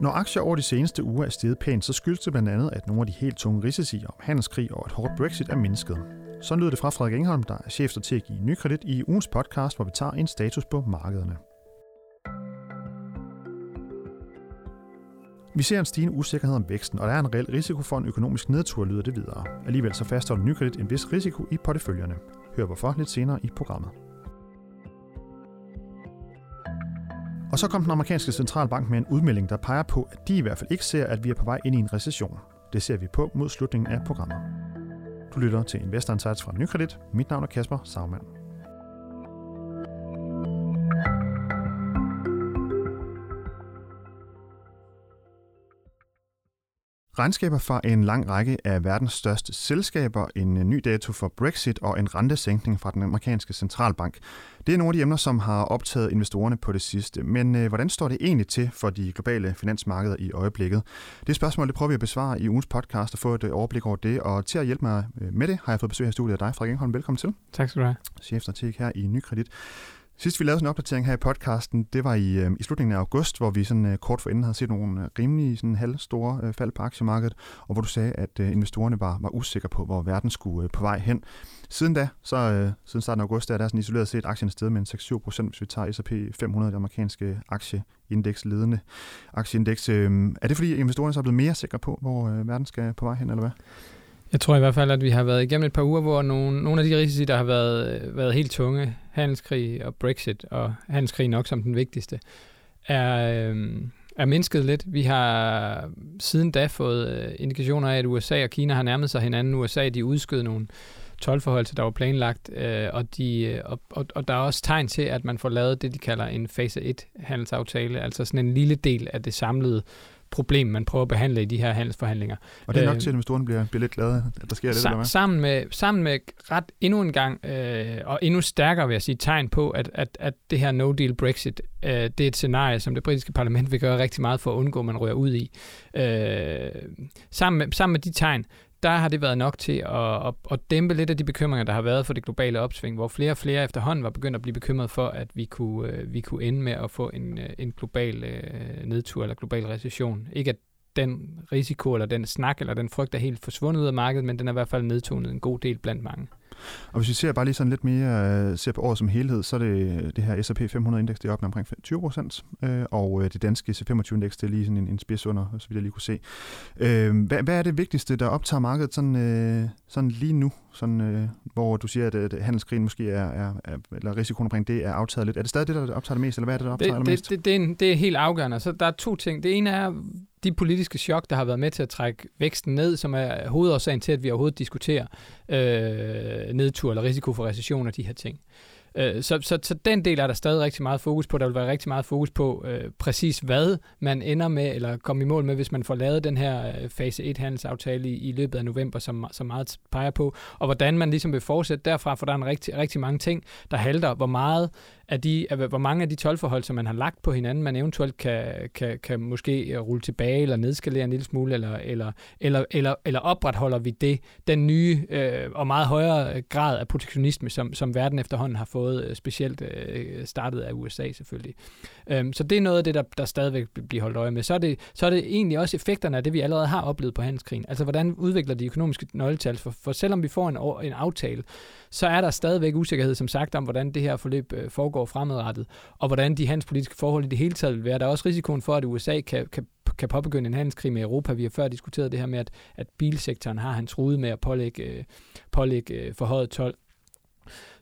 Når aktier over de seneste uger er steget pænt, så skyldes det blandt andet, at nogle af de helt tunge risici om handelskrig og et hårdt Brexit er mindsket. Så lyder det fra Frederik Engholm, der er chefstrateg i Nykredit i ugens podcast, hvor vi tager en status på markederne. Vi ser en stigende usikkerhed om væksten, og der er en reel risiko for en økonomisk nedtur, lyder det videre. Alligevel så fastholder Nykredit en vis risiko i porteføljerne. Hør hvorfor lidt senere i programmet. Og så kom den amerikanske centralbank med en udmelding, der peger på, at de i hvert fald ikke ser, at vi er på vej ind i en recession. Det ser vi på mod slutningen af programmet. Du lytter til Investor Insights fra Nykredit. Mit navn er Kasper Sagmann. Regnskaber fra en lang række af verdens største selskaber, en ny dato for Brexit og en rentesænkning fra den amerikanske centralbank. Det er nogle af de emner, som har optaget investorerne på det sidste. Men øh, hvordan står det egentlig til for de globale finansmarkeder i øjeblikket? Det spørgsmål det prøver vi at besvare i ugens podcast og få et overblik over det. Og til at hjælpe mig øh, med det, har jeg fået besøg af studiet af dig, Frederik Engholm. Velkommen til. Tak skal du have. Chefstrateg her i Nykredit. Sidst vi lavede en opdatering her i podcasten, det var i, øh, i slutningen af august, hvor vi sådan øh, kort forinden havde set nogle øh, sådan halvstore øh, fald på aktiemarkedet, og hvor du sagde, at øh, investorerne var, var usikre på, hvor verden skulle øh, på vej hen. Siden da, så øh, siden starten af august, der er der sådan isoleret set aktien sted med en 6-7 procent, hvis vi tager S&P 500, det amerikanske aktieindeks, ledende aktieindeks. Øh, er det fordi investorerne så er blevet mere sikre på, hvor øh, verden skal på vej hen, eller hvad? Jeg tror i hvert fald, at vi har været igennem et par uger, hvor nogle, nogle af de risici, der har været, været helt tunge, handelskrig og Brexit, og handelskrig nok som den vigtigste, er, øh, er mindsket lidt. Vi har siden da fået øh, indikationer af, at USA og Kina har nærmet sig hinanden. USA de udskød nogle 12-forhold, der var planlagt, øh, og, de, øh, og, og, og der er også tegn til, at man får lavet det, de kalder en fase 1 handelsaftale, altså sådan en lille del af det samlede problem, man prøver at behandle i de her handelsforhandlinger. Og det er nok til, at investorerne bliver, bliver lidt glade, at der sker det, Sam, eller? Sammen med, sammen med ret endnu en gang, øh, og endnu stærkere vil jeg sige, tegn på, at, at, at det her no-deal Brexit, øh, det er et scenarie, som det britiske parlament vil gøre rigtig meget for at undgå, at man rører ud i. Øh, sammen, med, sammen med de tegn, der har det været nok til at, at, at dæmpe lidt af de bekymringer, der har været for det globale opsving, hvor flere og flere efterhånden var begyndt at blive bekymret for, at vi kunne, øh, vi kunne ende med at få en, øh, en global øh, nedtur eller global recession. Ikke at den risiko eller den snak eller den frygt er helt forsvundet ud af markedet, men den er i hvert fald nedtonet en god del blandt mange. Og hvis vi ser bare lige sådan lidt mere, ser på året som helhed, så er det det her S&P 500-indeks, det er op med omkring 20 procent, og det danske C25-indeks, det er lige sådan en, en spids under, så vi jeg lige kunne se. Hvad, hvad er det vigtigste, der optager markedet sådan, sådan lige nu, sådan, hvor du siger, at, handelskrigen måske er, er, er eller risikoen omkring det er aftaget lidt. Er det stadig det, der optager det mest, eller hvad er det, der optager det, det mest? Det, det, det, er en, det er helt afgørende. Så der er to ting. Det ene er, de politiske chok, der har været med til at trække væksten ned, som er hovedårsagen til, at vi overhovedet diskuterer øh, nedtur eller risiko for recession og de her ting. Øh, så, så, så den del er der stadig rigtig meget fokus på. Der vil være rigtig meget fokus på øh, præcis, hvad man ender med, eller kommer i mål med, hvis man får lavet den her øh, fase 1 handelsaftale i, i løbet af november, som, som meget peger på, og hvordan man ligesom vil fortsætte derfra, for der er en rigtig, rigtig mange ting, der halter. Hvor meget af de, af, hvor mange af de tolvforhold, som man har lagt på hinanden, man eventuelt kan, kan, kan måske øh, rulle tilbage eller nedskalere en lille smule, eller, eller, eller, eller, eller opretholder vi det, den nye øh, og meget højere øh, grad af protektionisme, som, som verden efterhånden har fået, øh, specielt øh, startet af USA selvfølgelig. Øhm, så det er noget af det, der, der stadigvæk bliver holdt øje med. Så er, det, så er det egentlig også effekterne af det, vi allerede har oplevet på handelskrigen. Altså hvordan udvikler de økonomiske nøgletal? For, for selvom vi får en, en aftale, så er der stadigvæk usikkerhed, som sagt, om hvordan det her forløb øh, foregår fremadrettet, og hvordan de handelspolitiske forhold i det hele taget vil være. Der er også risikoen for, at USA kan, kan kan påbegynde en handelskrig med Europa. Vi har før diskuteret det her med, at, at bilsektoren har han truet med at pålægge, øh, pålægge øh, forhøjet tolv.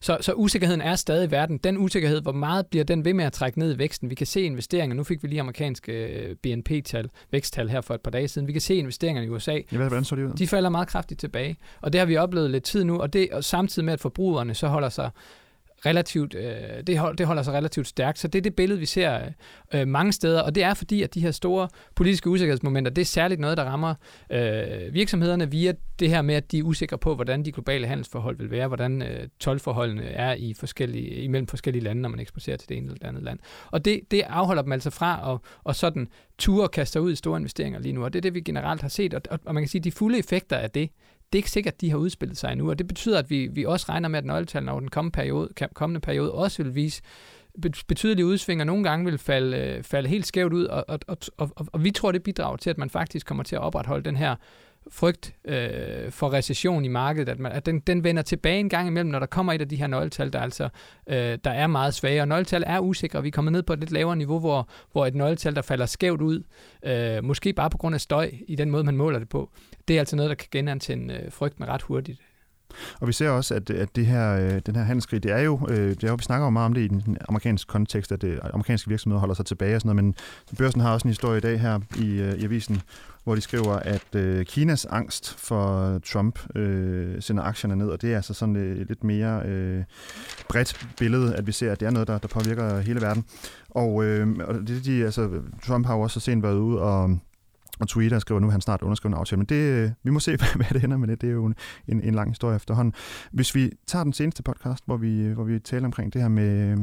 Så, så usikkerheden er stadig i verden. Den usikkerhed, hvor meget bliver den ved med at trække ned i væksten? Vi kan se investeringer. Nu fik vi lige amerikanske BNP-tal, væksttal her for et par dage siden. Vi kan se investeringerne i USA. Ja, hvordan så de ud? De falder meget kraftigt tilbage. Og det har vi oplevet lidt tid nu, og det og samtidig med, at forbrugerne så holder sig relativt, øh, det, hold, det holder sig relativt stærkt. Så det er det billede, vi ser øh, øh, mange steder, og det er fordi, at de her store politiske usikkerhedsmomenter, det er særligt noget, der rammer øh, virksomhederne via det her med, at de er usikre på, hvordan de globale handelsforhold vil være, hvordan øh, tolvforholdene er i forskellige, imellem forskellige lande, når man eksporterer til det ene eller det andet land. Og det, det afholder dem altså fra at og sådan ture kaster ud i store investeringer lige nu, og det er det, vi generelt har set, og, og man kan sige, at de fulde effekter af det, det er ikke sikkert, at de har udspillet sig endnu, og det betyder, at vi, vi også regner med, at nøgletallene over den kommende periode, kommende periode også vil vise betydelige udsving, og nogle gange vil falde, øh, falde helt skævt ud, og, og, og, og, og vi tror, det bidrager til, at man faktisk kommer til at opretholde den her frygt øh, for recession i markedet, at, man, at den, den vender tilbage en gang imellem, når der kommer et af de her nøgletal, der, altså, øh, der er meget svage. Og nøgletal er usikre. Vi kommer ned på et lidt lavere niveau, hvor, hvor et nøgletal, der falder skævt ud, øh, måske bare på grund af støj i den måde, man måler det på, det er altså noget, der kan genantænde øh, frygten ret hurtigt. Og vi ser også, at, at det her, øh, den her handelskrig, det er jo, øh, det er jo, vi snakker jo meget om det i den amerikanske kontekst, at det, amerikanske virksomheder holder sig tilbage og sådan noget, men børsen har også en historie i dag her i, i avisen, hvor de skriver, at øh, Kinas angst for øh, Trump øh, sender aktierne ned, og det er altså sådan et lidt mere øh, bredt billede, at vi ser, at det er noget, der, der påvirker hele verden. Og, øh, og det, de, altså, Trump har jo også så sent været ude og og Twitter skriver nu, at han snart underskriver en aftale. Men det, øh, vi må se, hvad det ender med det. Det er jo en, en lang historie efterhånden. Hvis vi tager den seneste podcast, hvor vi, hvor vi taler omkring det her med,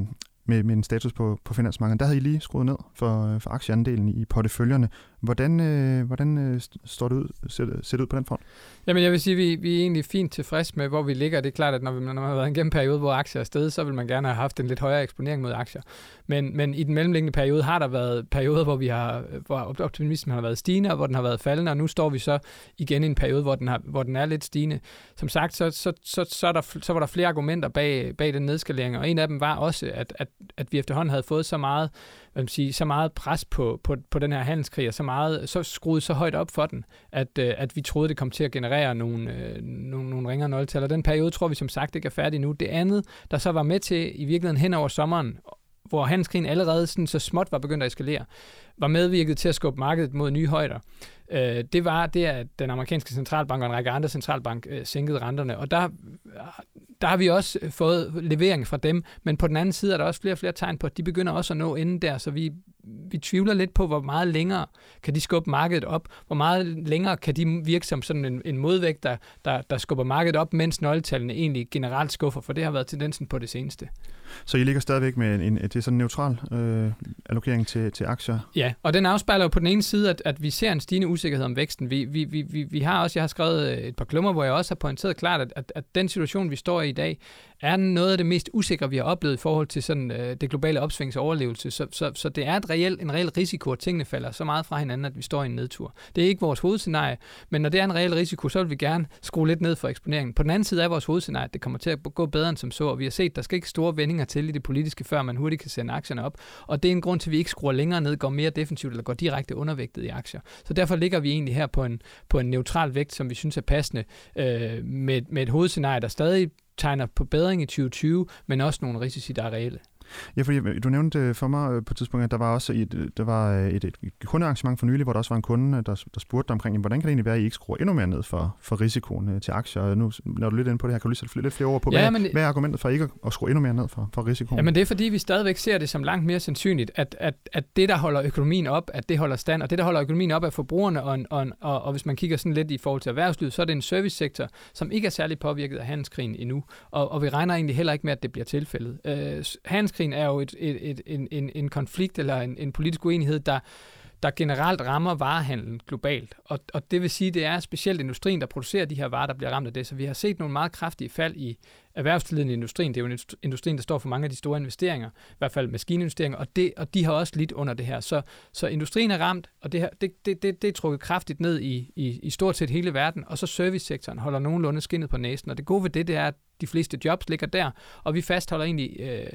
med, med en status på, på finansmarkedet, der havde I lige skruet ned for, for aktieandelen i porteføljerne. Hvordan, øh, hvordan øh, står det ud, ser, ser det ud på den front? Jamen jeg vil sige, at vi, vi er egentlig fint tilfreds med, hvor vi ligger. Det er klart, at når, vi, når man har været igennem en periode, hvor aktier er stedet, så vil man gerne have haft en lidt højere eksponering mod aktier. Men, men i den mellemliggende periode har der været perioder, hvor, vi har, hvor optimismen har været stigende, og hvor den har været faldende, og nu står vi så igen i en periode, hvor den, har, hvor den er lidt stigende. Som sagt, så, så, så, så, der, så var der flere argumenter bag, bag den nedskalering, og en af dem var også, at, at, at vi efterhånden havde fået så meget hvad man siger, så meget pres på, på, på den her handelskrig, og så, meget, så skruet så højt op for den, at, øh, at vi troede, det kom til at generere nogle, øh, nogle, nogle ringere nøgletal. Og den periode tror vi som sagt ikke er færdig nu. Det andet, der så var med til i virkeligheden hen over sommeren, hvor handelskrigen allerede sådan så småt var begyndt at eskalere, var medvirket til at skubbe markedet mod nye højder. Øh, det var det, at den amerikanske centralbank og en række andre centralbank øh, sænkede renterne, og der, øh, der har vi også øh, fået levering fra dem, men på den anden side er der også flere og flere tegn på, at de begynder også at nå inden der, så vi, vi tvivler lidt på, hvor meget længere kan de skubbe markedet op, hvor meget længere kan de virke som sådan en, en modvægt, der, der, der skubber markedet op, mens nøgletallene egentlig generelt skuffer, for det har været tendensen på det seneste. Så I ligger stadigvæk med en, en det er sådan en neutral øh, allokering til, til aktier? Ja, og den afspejler jo på den ene side, at, at vi ser en stigende usikkerhed om væksten. Vi, vi, vi, vi, har også, jeg har skrevet øh, et par klummer, hvor jeg også har pointeret klart, at, at, at den situation, vi står i i dag, er noget af det mest usikre, vi har oplevet i forhold til sådan, øh, det globale opsvings overlevelse. Så, så, så det er et reelt, en reel risiko, at tingene falder så meget fra hinanden, at vi står i en nedtur. Det er ikke vores hovedscenarie, men når det er en reel risiko, så vil vi gerne skrue lidt ned for eksponeringen. På den anden side er vores hovedscenarie, at det kommer til at gå bedre end som så, og vi har set, der skal ikke store vendinger til i det politiske, før man hurtigt kan sende aktierne op. Og det er en grund til, at vi ikke skruer længere ned, går mere defensivt eller går direkte undervægtet i aktier. Så derfor ligger vi egentlig her på en, på en neutral vægt, som vi synes er passende, øh, med, med et hovedscenarie, der stadig tegner på bedring i 2020, men også nogle risici, der er reelle. Ja, fordi du nævnte for mig øh, på et tidspunkt, at der var også et, øh, der var øh, et, et kundearrangement for nylig, hvor der også var en kunde, der, der spurgte dig omkring, hvordan kan det egentlig være, at I ikke skruer endnu mere ned for, for risikoen til aktier? Nu, når du lidt ind på det her, kan du lige sætte lidt flere ord på, ja, hvad, men, hvad er argumentet for ikke at skrue endnu mere ned for, for risikoen? Jamen det er fordi, vi stadigvæk ser det som langt mere sandsynligt, at, at, at det, der holder økonomien op, at det holder stand, og det, der holder økonomien op, er forbrugerne, og, og, og, og hvis man kigger sådan lidt i forhold til erhvervslivet, så er det en servicesektor, som ikke er særlig påvirket af handelskrigen endnu, og, og vi regner egentlig heller ikke med, at det bliver tilfældet. Øh, verdenskrigen er jo et, et et, et, en, en, en konflikt eller en, en politisk uenighed, der, der generelt rammer varehandlen globalt. Og, og det vil sige, det er specielt industrien, der producerer de her varer, der bliver ramt af det. Så vi har set nogle meget kraftige fald i erhvervstilliden i industrien. Det er jo industrien, der står for mange af de store investeringer, i hvert fald maskininvesteringer, og, det, og de har også lidt under det her. Så, så industrien er ramt, og det, her, det, det, det, det er trukket kraftigt ned i, i, i stort set hele verden, og så servicesektoren holder nogenlunde skinnet på næsen. Og det gode ved det, det er, at de fleste jobs ligger der, og vi fastholder egentlig... Øh,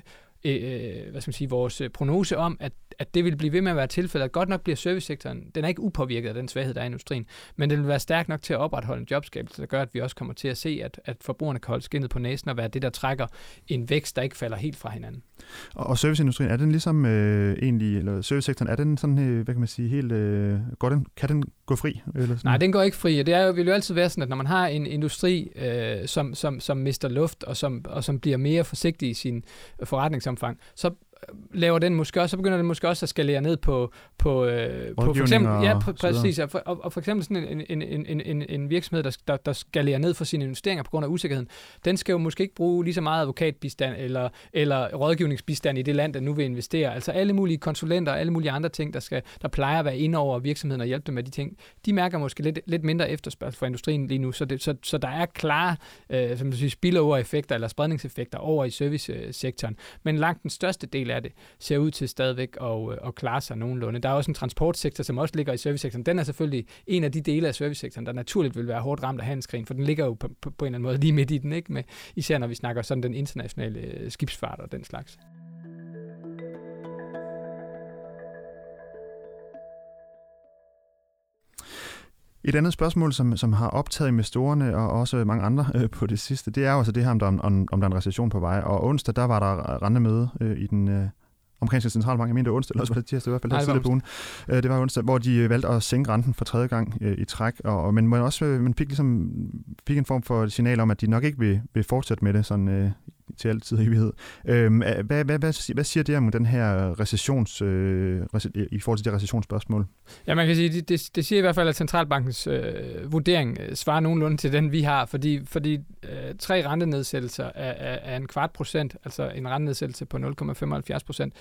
øh, hvad skal man sige, vores øh, prognose om, at, at det vil blive ved med at være tilfældet. Godt nok bliver servicesektoren, den er ikke upåvirket af den svaghed, der er i industrien, men den vil være stærk nok til at opretholde en jobskabelse, der gør, at vi også kommer til at se, at, at forbrugerne kan holde skinnet på næsen og være det, der trækker en vækst, der ikke falder helt fra hinanden. Og, og serviceindustrien, er den ligesom øh, egentlig, eller servicesektoren, er den sådan, øh, hvad kan man sige, helt, øh, går den, kan den gå fri? Eller sådan? Nej, den går ikke fri, og det er jo, vil jo altid være sådan, at når man har en industri, øh, som, som, som mister luft, og som, og som bliver mere forsigtig i sin omfang, så laver den måske også, så begynder den måske også at skalere ned på, på, øh, på for eksempel, ja, pr- præcis, og for, og, og for eksempel sådan en, en, en, en, en virksomhed, der, der, der skalerer ned for sine investeringer på grund af usikkerheden, den skal jo måske ikke bruge lige så meget advokatbistand eller, eller rådgivningsbistand i det land, der nu vil investere. Altså alle mulige konsulenter og alle mulige andre ting, der, skal, der plejer at være inde over virksomheden og hjælpe dem med de ting, de mærker måske lidt, lidt mindre efterspørgsel fra industrien lige nu, så, det, så, så der er klare øh, som du siger, spillover-effekter eller spredningseffekter over i servicesektoren. Men langt den største del del af det, ser ud til stadigvæk at, øh, at klare sig nogenlunde. Der er også en transportsektor, som også ligger i servicesektoren. Den er selvfølgelig en af de dele af servicesektoren, der naturligt vil være hårdt ramt af handelskrigen, for den ligger jo på, på, på en eller anden måde lige midt i den, ikke? Med, især når vi snakker sådan den internationale øh, skibsfart og den slags. Et andet spørgsmål, som, som har optaget investorerne og også mange andre øh, på det sidste, det er jo altså det her, om der, om, om der er en recession på vej. Og onsdag, der var der rentemøde øh, i den øh, amerikanske centralbank, jeg mener det var onsdag, eller også var det tirsdag i hvert fald, Nej, det, var ugen. Øh, det var onsdag, hvor de valgte at sænke renten for tredje gang øh, i træk, og, og men man også øh, man fik ligesom fik en form for signal om, at de nok ikke vil, vil fortsætte med det sådan øh, til altid og evighed. Øh, hvad, hvad, hvad, hvad siger det om den her recessions, øh, i forhold til det recessionsspørgsmål? Ja, man kan sige, det, det, det siger i hvert fald, at centralbankens øh, vurdering øh, svarer nogenlunde til den, vi har, fordi, fordi øh, tre rentenedsættelser af, af, af en kvart procent, altså en rentenedsættelse på 0,75 procent,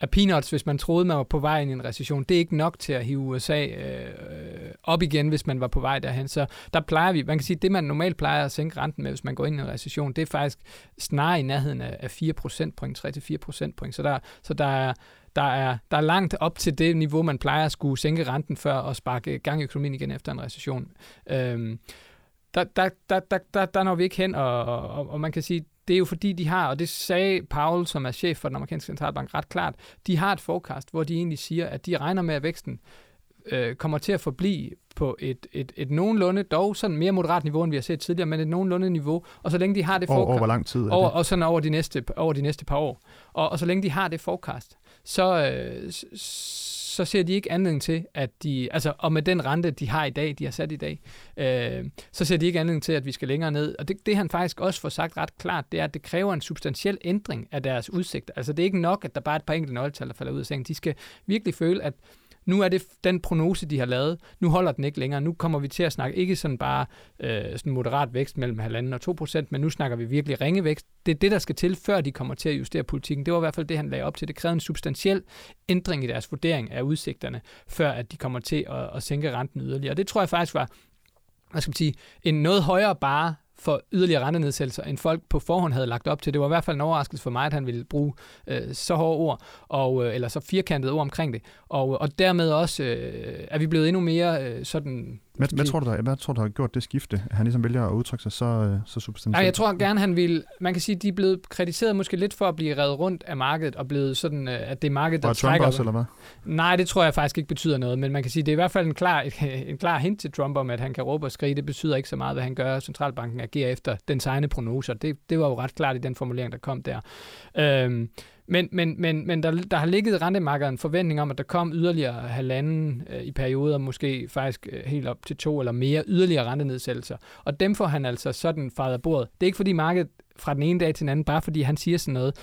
af peanuts, hvis man troede, man var på vej ind i en recession. Det er ikke nok til at hive USA øh, op igen, hvis man var på vej derhen. Så der plejer vi, man kan sige, det man normalt plejer at sænke renten med, hvis man går ind i en recession, det er faktisk snarere i nærheden af 4 procentpoint, 3-4 procentpoint. Så der, så der er, der er, der er langt op til det niveau, man plejer at skulle sænke renten før og sparke gang i økonomien igen efter en recession. Øhm, der, der, der, der, der, der når vi ikke hen, og, og, og man kan sige, det er jo fordi, de har, og det sagde Paul, som er chef for den amerikanske centralbank, ret klart, de har et forecast, hvor de egentlig siger, at de regner med, at væksten øh, kommer til at forblive på et, et, et nogenlunde, dog sådan mere moderat niveau, end vi har set tidligere, men et nogenlunde niveau, og så længe de har det forecast... Over, hvor lang tid er over, det? Og sådan over de næste, over de næste par år. Og, og så længe de har det forecast, så, øh, så ser de ikke anledning til, at de, altså, og med den rente, de har i dag, de har sat i dag, øh, så ser de ikke anledning til, at vi skal længere ned. Og det, det han faktisk også får sagt ret klart, det er, at det kræver en substantiel ændring af deres udsigter. Altså det er ikke nok, at der bare er et par enkelte nøgletal, der falder ud af sengen. De skal virkelig føle, at nu er det den prognose, de har lavet. Nu holder den ikke længere. Nu kommer vi til at snakke ikke sådan bare øh, sådan moderat vækst mellem 1,5 og 2 procent, men nu snakker vi virkelig ringe vækst. Det er det, der skal til, før de kommer til at justere politikken. Det var i hvert fald det, han lagde op til. Det krævede en substantiel ændring i deres vurdering af udsigterne, før at de kommer til at, at sænke renten yderligere. Og det tror jeg faktisk var hvad skal man sige, en noget højere bare for yderligere rentenedsættelser, end folk på forhånd havde lagt op til. Det var i hvert fald en overraskelse for mig, at han ville bruge øh, så hårde ord, og, øh, eller så firkantede ord omkring det. Og, øh, og dermed også øh, er vi blevet endnu mere øh, sådan hvad, hvad, tror du, der, hvad tror du, der har gjort det skifte? At han ligesom vælger at udtrykke sig så, øh, så substantielt? Ja, jeg tror gerne, han vil... Man kan sige, de er blevet kritiseret måske lidt for at blive reddet rundt af markedet, og blevet sådan, øh, at det er markedet, der og trækker... Trump også, eller hvad? Nej, det tror jeg faktisk ikke betyder noget, men man kan sige, det er i hvert fald en klar, en klar hint til Trump om, at han kan råbe og skrige. Det betyder ikke så meget, hvad han gør. Centralbanken agerer efter den egne prognoser. Det, det var jo ret klart i den formulering, der kom der. Øhm, men, men, men, men der, der har ligget rentemarkedet en forventning om, at der kom yderligere halvanden øh, i perioder, måske faktisk øh, helt op til to eller mere yderligere rentenedsættelser. Og dem får han altså sådan fejret af bordet. Det er ikke fordi markedet fra den ene dag til den anden, bare fordi han siger sådan noget,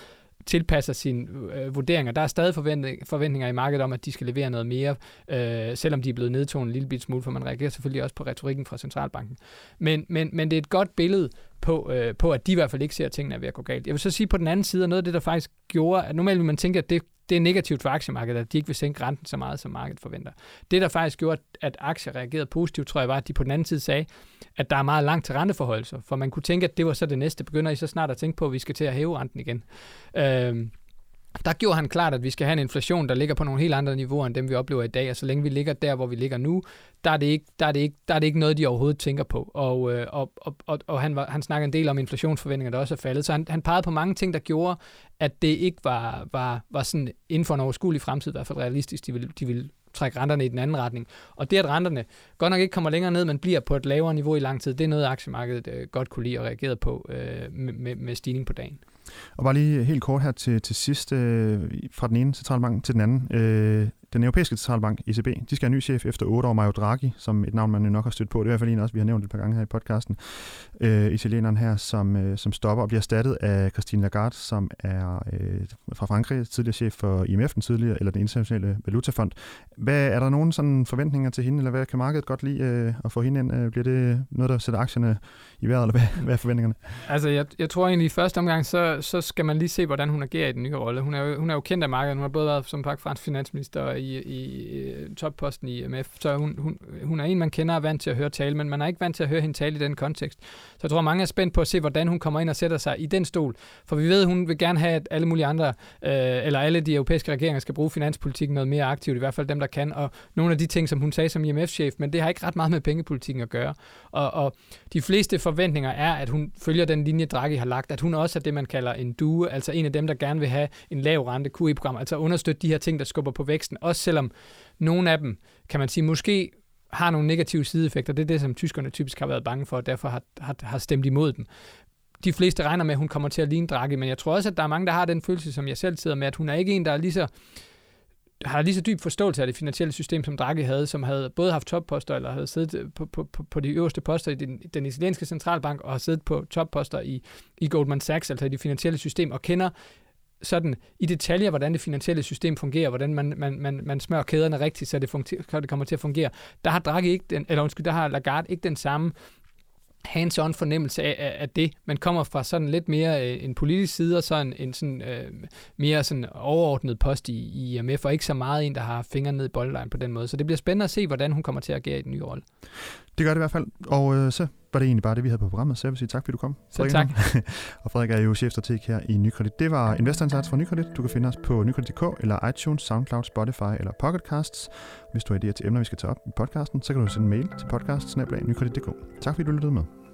tilpasser sine øh, vurderinger. Der er stadig forventninger i markedet om, at de skal levere noget mere, øh, selvom de er blevet nedtonet en lille bit smule, for man reagerer selvfølgelig også på retorikken fra centralbanken. Men, men, men det er et godt billede på, øh, på, at de i hvert fald ikke ser, at tingene er ved at gå galt. Jeg vil så sige på den anden side, at noget af det, der faktisk gjorde, at normalt vil man tænke, at det, det er negativt for aktiemarkedet, at de ikke vil sænke renten så meget, som markedet forventer. Det, der faktisk gjorde, at aktier reagerede positivt, tror jeg var, at de på den anden side sagde, at der er meget langt til renteforholdelser. For man kunne tænke, at det var så det næste. Begynder I så snart at tænke på, at vi skal til at hæve renten igen. Øh, der gjorde han klart, at vi skal have en inflation, der ligger på nogle helt andre niveauer, end dem vi oplever i dag. Og så længe vi ligger der, hvor vi ligger nu, der er det ikke, der er det ikke, der er det ikke noget, de overhovedet tænker på. Og, øh, og, og, og, og han, var, han snakkede en del om inflationsforventninger, der også er faldet. Så han, han pegede på mange ting, der gjorde, at det ikke var, var, var sådan inden for en overskuelig fremtid, i hvert fald realistisk, de ville, de ville trække renterne i den anden retning. Og det, at renterne godt nok ikke kommer længere ned, men bliver på et lavere niveau i lang tid, det er noget, aktiemarkedet øh, godt kunne lide og reagere på øh, med, med stigning på dagen. Og bare lige helt kort her til, til sidst, øh, fra den ene centralbank til den anden. Øh, den europæiske centralbank, ECB, de skal have en ny chef efter 8 år, Mario Draghi, som et navn, man jo nok har stødt på. Det er i hvert fald en også, vi har nævnt et par gange her i podcasten. Øh, italieneren her, som, øh, som stopper og bliver erstattet af Christine Lagarde, som er øh, fra Frankrig, tidligere chef for IMF, den tidligere, eller den internationale valutafond. Hvad, er der nogen sådan forventninger til hende, eller hvad kan markedet godt lide øh, at få hende ind? Øh, bliver det noget, der sætter aktierne i vejret, eller hvad, hvad er forventningerne? Altså, jeg, jeg tror egentlig, i første omgang, så, så skal man lige se, hvordan hun agerer i den nye rolle. Hun er jo, hun er jo kendt af markedet. Hun har både været som fransk finansminister i i, i øh, topposten i IMF, så hun, hun, hun er en, man kender og er vant til at høre tale, men man er ikke vant til at høre hende tale i den kontekst. Så jeg tror, mange er spændt på at se, hvordan hun kommer ind og sætter sig i den stol. For vi ved, hun vil gerne have, at alle mulige andre, øh, eller alle de europæiske regeringer skal bruge finanspolitikken noget mere aktivt, i hvert fald dem, der kan. Og nogle af de ting, som hun sagde som IMF-chef, men det har ikke ret meget med pengepolitikken at gøre. Og, og de fleste forventninger er, at hun følger den linje, Draghi har lagt, at hun også er det, man kalder en due, altså en af dem, der gerne vil have en lav rente QE-program, altså understøtte de her ting, der skubber på væksten, også selvom nogle af dem, kan man sige, måske har nogle negative sideeffekter. Det er det, som tyskerne typisk har været bange for, og derfor har, har, har stemt imod dem. De fleste regner med, at hun kommer til at ligne Draghi, men jeg tror også, at der er mange, der har den følelse, som jeg selv sidder med, at hun er ikke en, der er lige så har lige så dyb forståelse af det finansielle system, som Draghi havde, som havde både haft topposter, eller havde siddet på, på, på, på de øverste poster i den, den italienske centralbank, og har siddet på topposter i, i Goldman Sachs, altså i det finansielle system, og kender sådan i detaljer, hvordan det finansielle system fungerer, hvordan man, man, man, man smører kæderne rigtigt, så det, fungerer, så det kommer til at fungere. Der har Draghi ikke den, eller undskyld, der har Lagarde ikke den samme hands-on fornemmelse af, af, af det. Man kommer fra sådan lidt mere øh, en politisk side, og så en, en sådan, øh, mere sådan overordnet post i, i IMF, og ikke så meget en, der har fingre ned i boldlejen på den måde. Så det bliver spændende at se, hvordan hun kommer til at agere i den nye rolle. Det gør det i hvert fald. Og øh, så var det egentlig bare det, vi havde på programmet. Så jeg vil sige tak, fordi du kom. Så tak. og Frederik er jo chefstrateg her i Nykredit. Det var Investor Insights fra Nykredit. Du kan finde os på nykredit.dk eller iTunes, SoundCloud, Spotify eller Pocketcasts. Hvis du har idéer til emner, vi skal tage op i podcasten, så kan du sende en mail til podcast Tak fordi du lyttede med.